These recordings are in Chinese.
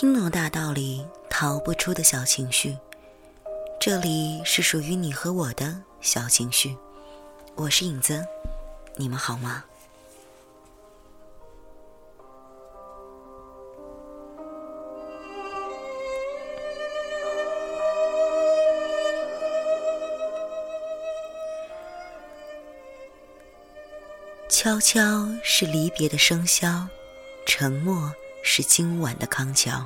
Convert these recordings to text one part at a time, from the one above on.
听懂大道理，逃不出的小情绪。这里是属于你和我的小情绪。我是影子，你们好吗？悄悄是离别的笙箫，沉默是今晚的康桥。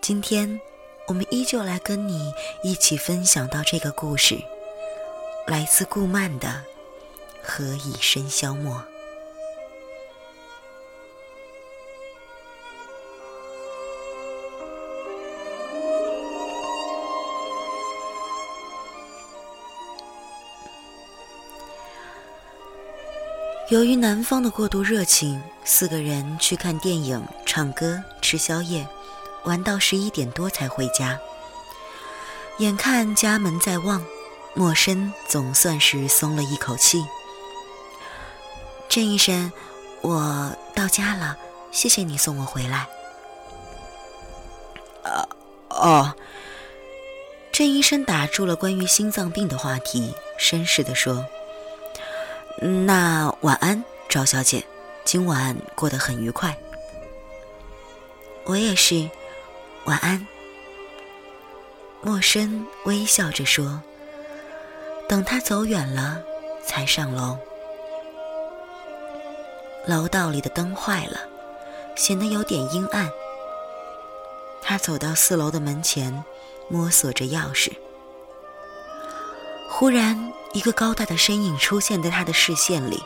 今天，我们依旧来跟你一起分享到这个故事，来自顾漫的《何以笙箫默》。由于南方的过度热情，四个人去看电影、唱歌、吃宵夜，玩到十一点多才回家。眼看家门在望，陌生总算是松了一口气。郑医生，我到家了，谢谢你送我回来。啊哦，郑医生打住了关于心脏病的话题，绅士地说。那晚安，赵小姐，今晚过得很愉快。我也是，晚安。陌生微笑着说。等他走远了，才上楼。楼道里的灯坏了，显得有点阴暗。他走到四楼的门前，摸索着钥匙。忽然。一个高大的身影出现在他的视线里，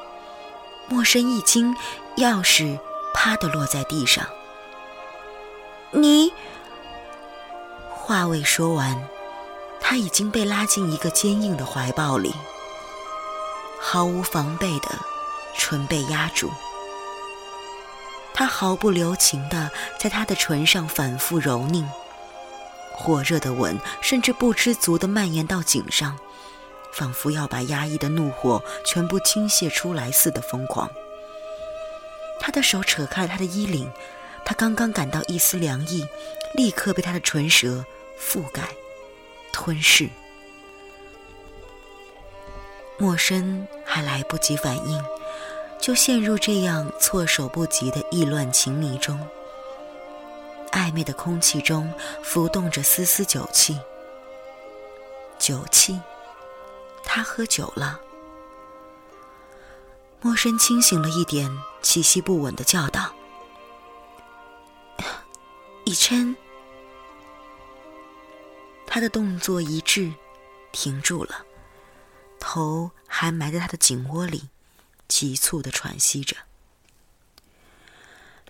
陌生一惊，钥匙啪的落在地上。你话未说完，他已经被拉进一个坚硬的怀抱里，毫无防备的唇被压住。他毫不留情的在他的唇上反复揉拧，火热的吻甚至不知足的蔓延到颈上。仿佛要把压抑的怒火全部倾泻出来似的疯狂。他的手扯开了他的衣领，他刚刚感到一丝凉意，立刻被他的唇舌覆盖、吞噬。陌生还来不及反应，就陷入这样措手不及的意乱情迷中。暧昧的空气中浮动着丝丝酒气，酒气。他喝酒了。陌生清醒了一点，气息不稳的叫道：“以琛。”他的动作一滞，停住了，头还埋在他的颈窝里，急促的喘息着。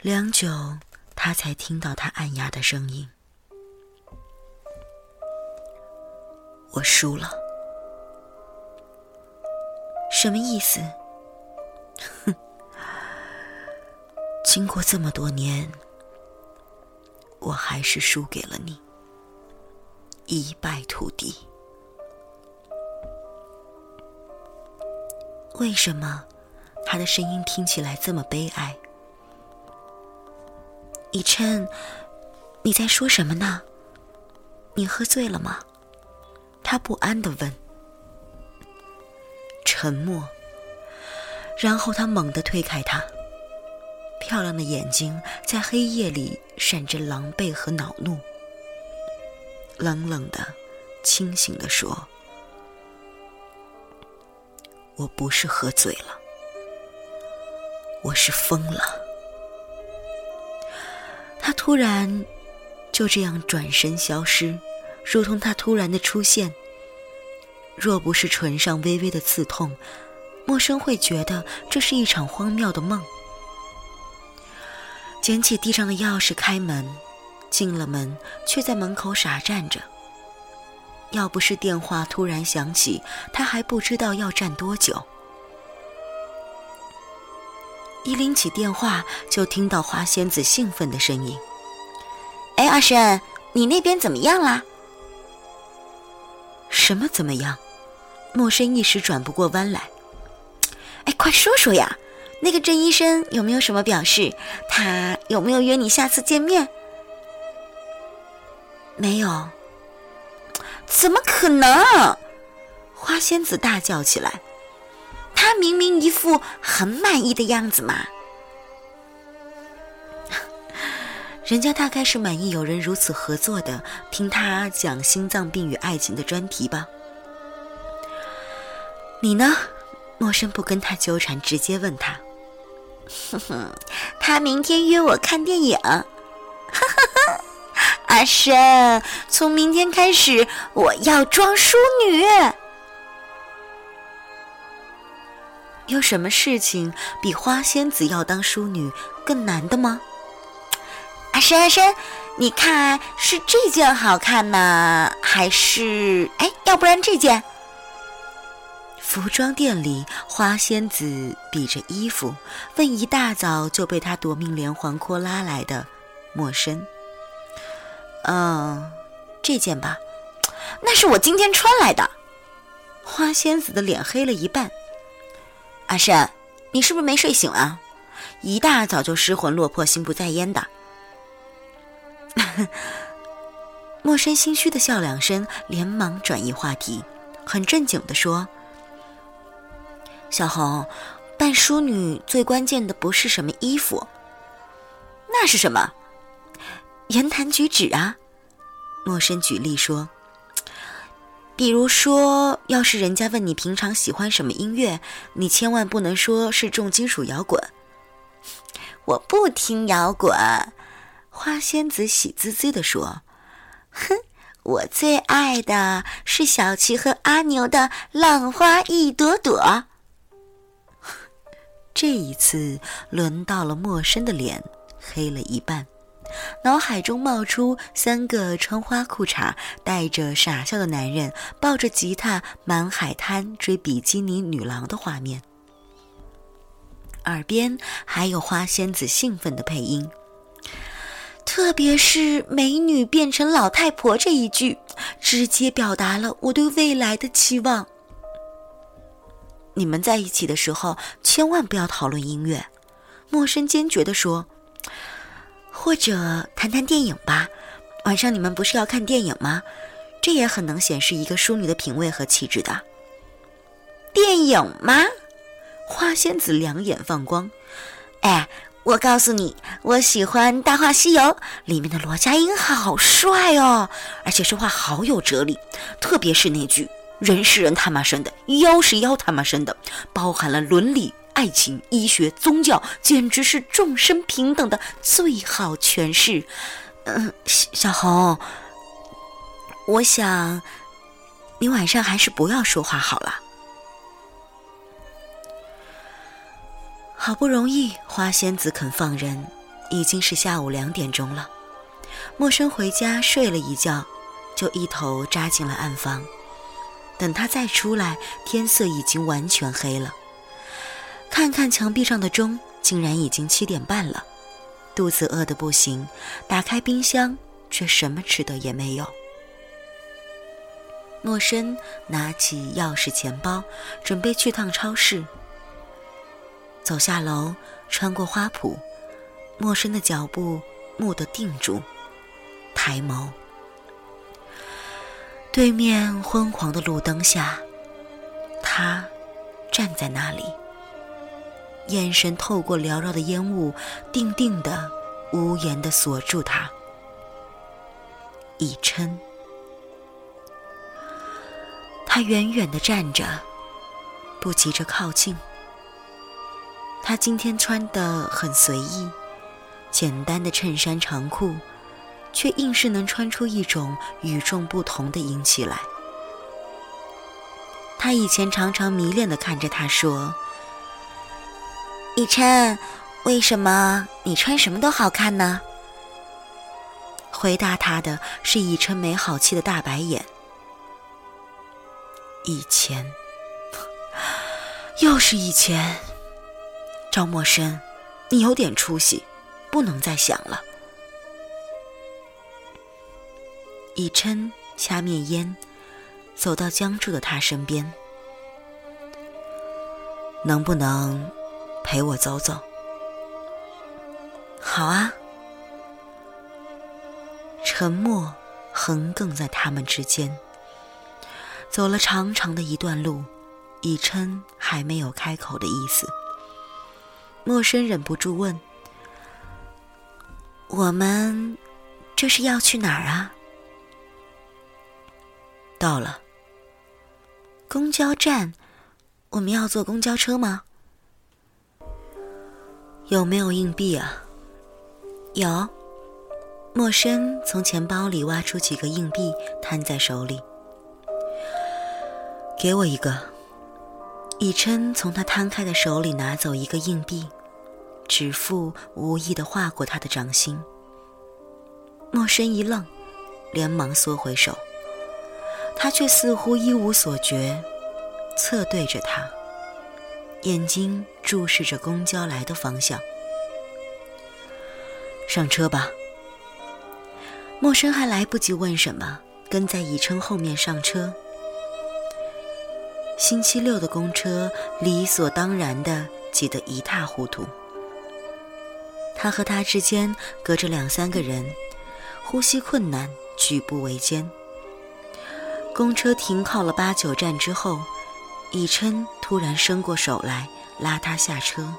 良久，他才听到他暗哑的声音：“我输了。”什么意思？哼！经过这么多年，我还是输给了你，一败涂地。为什么他的声音听起来这么悲哀？以琛，你在说什么呢？你喝醉了吗？他不安的问。沉默，然后他猛地推开她。漂亮的眼睛在黑夜里闪着狼狈和恼怒，冷冷的、清醒的说：“我不是喝醉了，我是疯了。”他突然就这样转身消失，如同他突然的出现。若不是唇上微微的刺痛，陌生会觉得这是一场荒谬的梦。捡起地上的钥匙，开门，进了门，却在门口傻站着。要不是电话突然响起，他还不知道要站多久。一拎起电话，就听到花仙子兴奋的声音：“哎，阿深，你那边怎么样啦？”“什么怎么样？”陌生一时转不过弯来，哎，快说说呀！那个郑医生有没有什么表示？他有没有约你下次见面？没有。怎么可能？花仙子大叫起来。他明明一副很满意的样子嘛。人家大概是满意有人如此合作的，听他讲心脏病与爱情的专题吧。你呢？莫生不跟他纠缠，直接问他。哼哼，他明天约我看电影。哈哈哈，阿深，从明天开始我要装淑女。有什么事情比花仙子要当淑女更难的吗？阿深阿深，你看是这件好看呢，还是哎，要不然这件？服装店里，花仙子比着衣服，问一大早就被他夺命连环 call 拉来的陌生。嗯，这件吧，那是我今天穿来的。花仙子的脸黑了一半。阿深，你是不是没睡醒啊？一大早就失魂落魄、心不在焉的。陌生心虚的笑两声，连忙转移话题，很正经的说。小红，扮淑女最关键的不是什么衣服，那是什么？言谈举止啊。陌生举例说，比如说，要是人家问你平常喜欢什么音乐，你千万不能说是重金属摇滚。我不听摇滚。花仙子喜滋滋地说：“哼，我最爱的是小琪和阿牛的《浪花一朵朵》。”这一次轮到了陌生的脸，黑了一半，脑海中冒出三个穿花裤衩、带着傻笑的男人抱着吉他满海滩追比基尼女郎的画面，耳边还有花仙子兴奋的配音，特别是“美女变成老太婆”这一句，直接表达了我对未来的期望。你们在一起的时候，千万不要讨论音乐。”陌生坚决地说，“或者谈谈电影吧。晚上你们不是要看电影吗？这也很能显示一个淑女的品味和气质的。”电影吗？花仙子两眼放光。哎，我告诉你，我喜欢《大话西游》里面的罗家英，好帅哦，而且说话好有哲理，特别是那句。人是人他妈生的，妖是妖他妈生的，包含了伦理、爱情、医学、宗教，简直是众生平等的最好诠释。嗯，小红，我想你晚上还是不要说话好了。好不容易花仙子肯放人，已经是下午两点钟了。陌生回家睡了一觉，就一头扎进了暗房。等他再出来，天色已经完全黑了。看看墙壁上的钟，竟然已经七点半了。肚子饿得不行，打开冰箱，却什么吃的也没有。陌生拿起钥匙、钱包，准备去趟超市。走下楼，穿过花圃，陌生的脚步蓦地定住，抬眸。对面昏黄的路灯下，他站在那里，眼神透过缭绕的烟雾，定定的、无言的锁住他。以琛，他远远的站着，不急着靠近。他今天穿的很随意，简单的衬衫长裤。却硬是能穿出一种与众不同的英气来。他以前常常迷恋的看着他说：“以琛，为什么你穿什么都好看呢？”回答他的是以琛没好气的大白眼。以前，又是以前。赵默笙，你有点出息，不能再想了。以琛掐灭烟，走到僵住的他身边。能不能陪我走走。好啊。沉默横亘在他们之间。走了长长的一段路，以琛还没有开口的意思。陌生忍不住问：“我们这是要去哪儿啊？”到了。公交站，我们要坐公交车吗？有没有硬币啊？有。陌生从钱包里挖出几个硬币，摊在手里。给我一个。以琛从他摊开的手里拿走一个硬币，指腹无意的划过他的掌心。陌生一愣，连忙缩回手。他却似乎一无所觉，侧对着他，眼睛注视着公交来的方向。上车吧。陌生还来不及问什么，跟在以琛后面上车。星期六的公车理所当然的挤得一塌糊涂。他和他之间隔着两三个人，呼吸困难，举步维艰。公车停靠了八九站之后，以琛突然伸过手来拉他下车，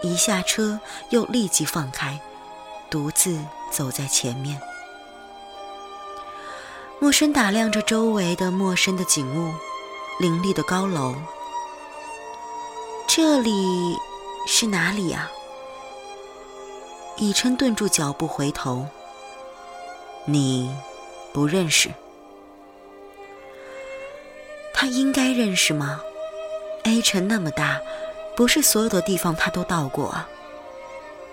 一下车又立即放开，独自走在前面。陌生打量着周围的陌生的景物，林立的高楼。这里是哪里呀？以琛顿住脚步回头。你不认识。他应该认识吗？A 城那么大，不是所有的地方他都到过啊。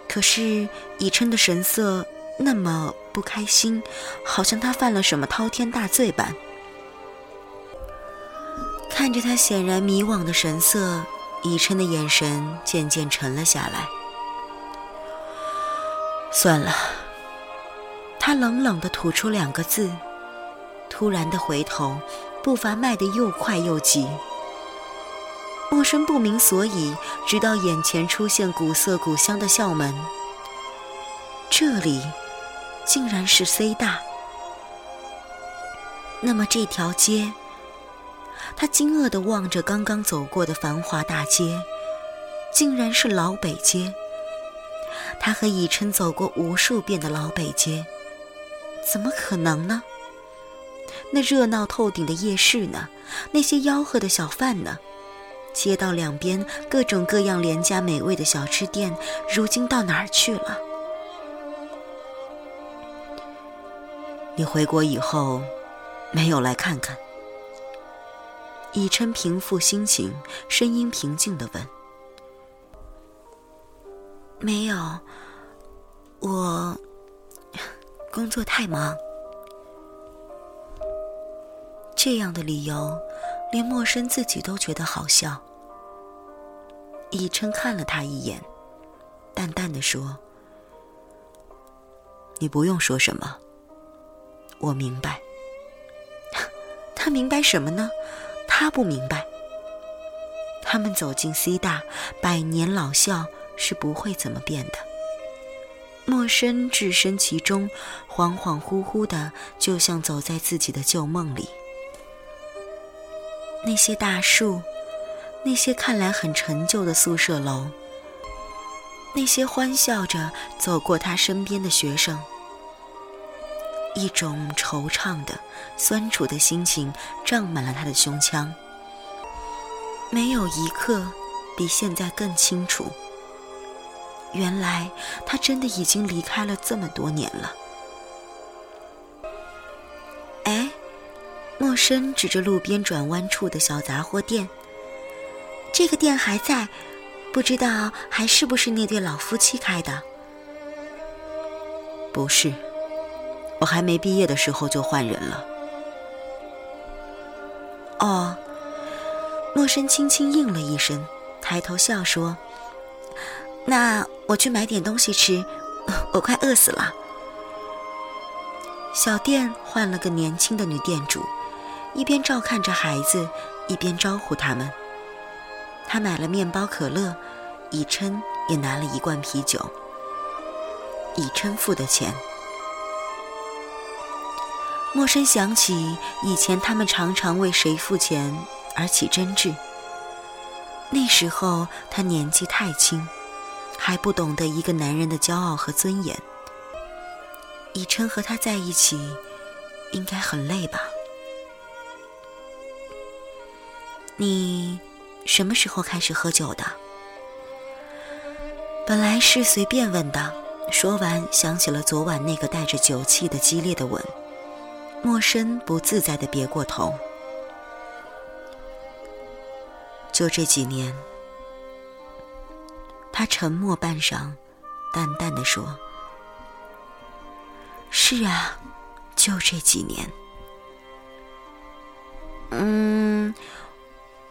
可是以琛的神色那么不开心，好像他犯了什么滔天大罪般。看着他显然迷惘的神色，以琛的眼神渐渐沉了下来。算了，他冷冷地吐出两个字，突然的回头。步伐迈得又快又急，陌生不明所以，直到眼前出现古色古香的校门。这里，竟然是 C 大。那么这条街，他惊愕地望着刚刚走过的繁华大街，竟然是老北街。他和以琛走过无数遍的老北街，怎么可能呢？那热闹透顶的夜市呢？那些吆喝的小贩呢？街道两边各种各样廉价美味的小吃店，如今到哪儿去了？你回国以后，没有来看看？以琛平复心情，声音平静地问：“没有，我工作太忙。”这样的理由，连莫生自己都觉得好笑。以琛看了他一眼，淡淡的说：“你不用说什么，我明白。”他明白什么呢？他不明白。他们走进 C 大，百年老校是不会怎么变的。陌生置身其中，恍恍惚惚的，就像走在自己的旧梦里。那些大树，那些看来很陈旧的宿舍楼，那些欢笑着走过他身边的学生，一种惆怅的、酸楚的心情胀满了他的胸腔。没有一刻比现在更清楚，原来他真的已经离开了这么多年了。陌生指着路边转弯处的小杂货店，这个店还在，不知道还是不是那对老夫妻开的？不是，我还没毕业的时候就换人了。哦，陌生轻轻应了一声，抬头笑说：“那我去买点东西吃，我快饿死了。”小店换了个年轻的女店主。一边照看着孩子，一边招呼他们。他买了面包、可乐，以琛也拿了一罐啤酒。以琛付的钱。陌生想起以前他们常常为谁付钱而起争执。那时候他年纪太轻，还不懂得一个男人的骄傲和尊严。以琛和他在一起，应该很累吧？你什么时候开始喝酒的？本来是随便问的，说完想起了昨晚那个带着酒气的激烈的吻，陌生不自在的别过头。就这几年，他沉默半晌，淡淡的说：“是啊，就这几年。”嗯，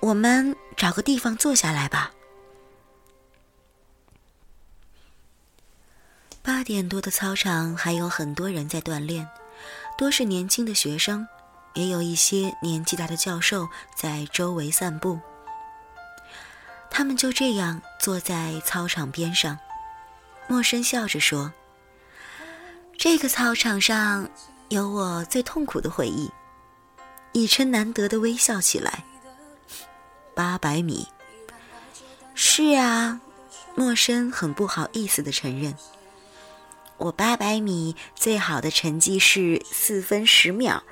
我们找个地方坐下来吧。八点多的操场还有很多人在锻炼，多是年轻的学生，也有一些年纪大的教授在周围散步。他们就这样坐在操场边上，默笙笑着说：“这个操场上有我最痛苦的回忆。”以琛难得的微笑起来。八百米。是啊，默笙很不好意思的承认：“我八百米最好的成绩是四分十秒。”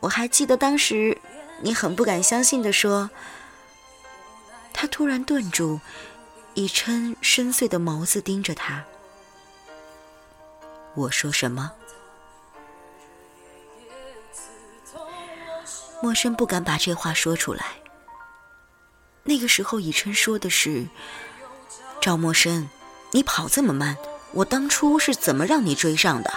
我还记得当时你很不敢相信的说。他突然顿住，以琛深邃的眸子盯着他。我说什么？陌生不敢把这话说出来。那个时候，以琛说的是：“赵默笙，你跑这么慢，我当初是怎么让你追上的？”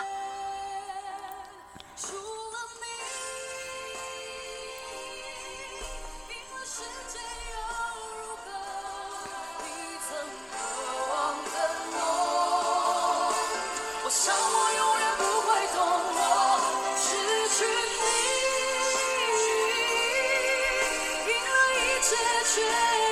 让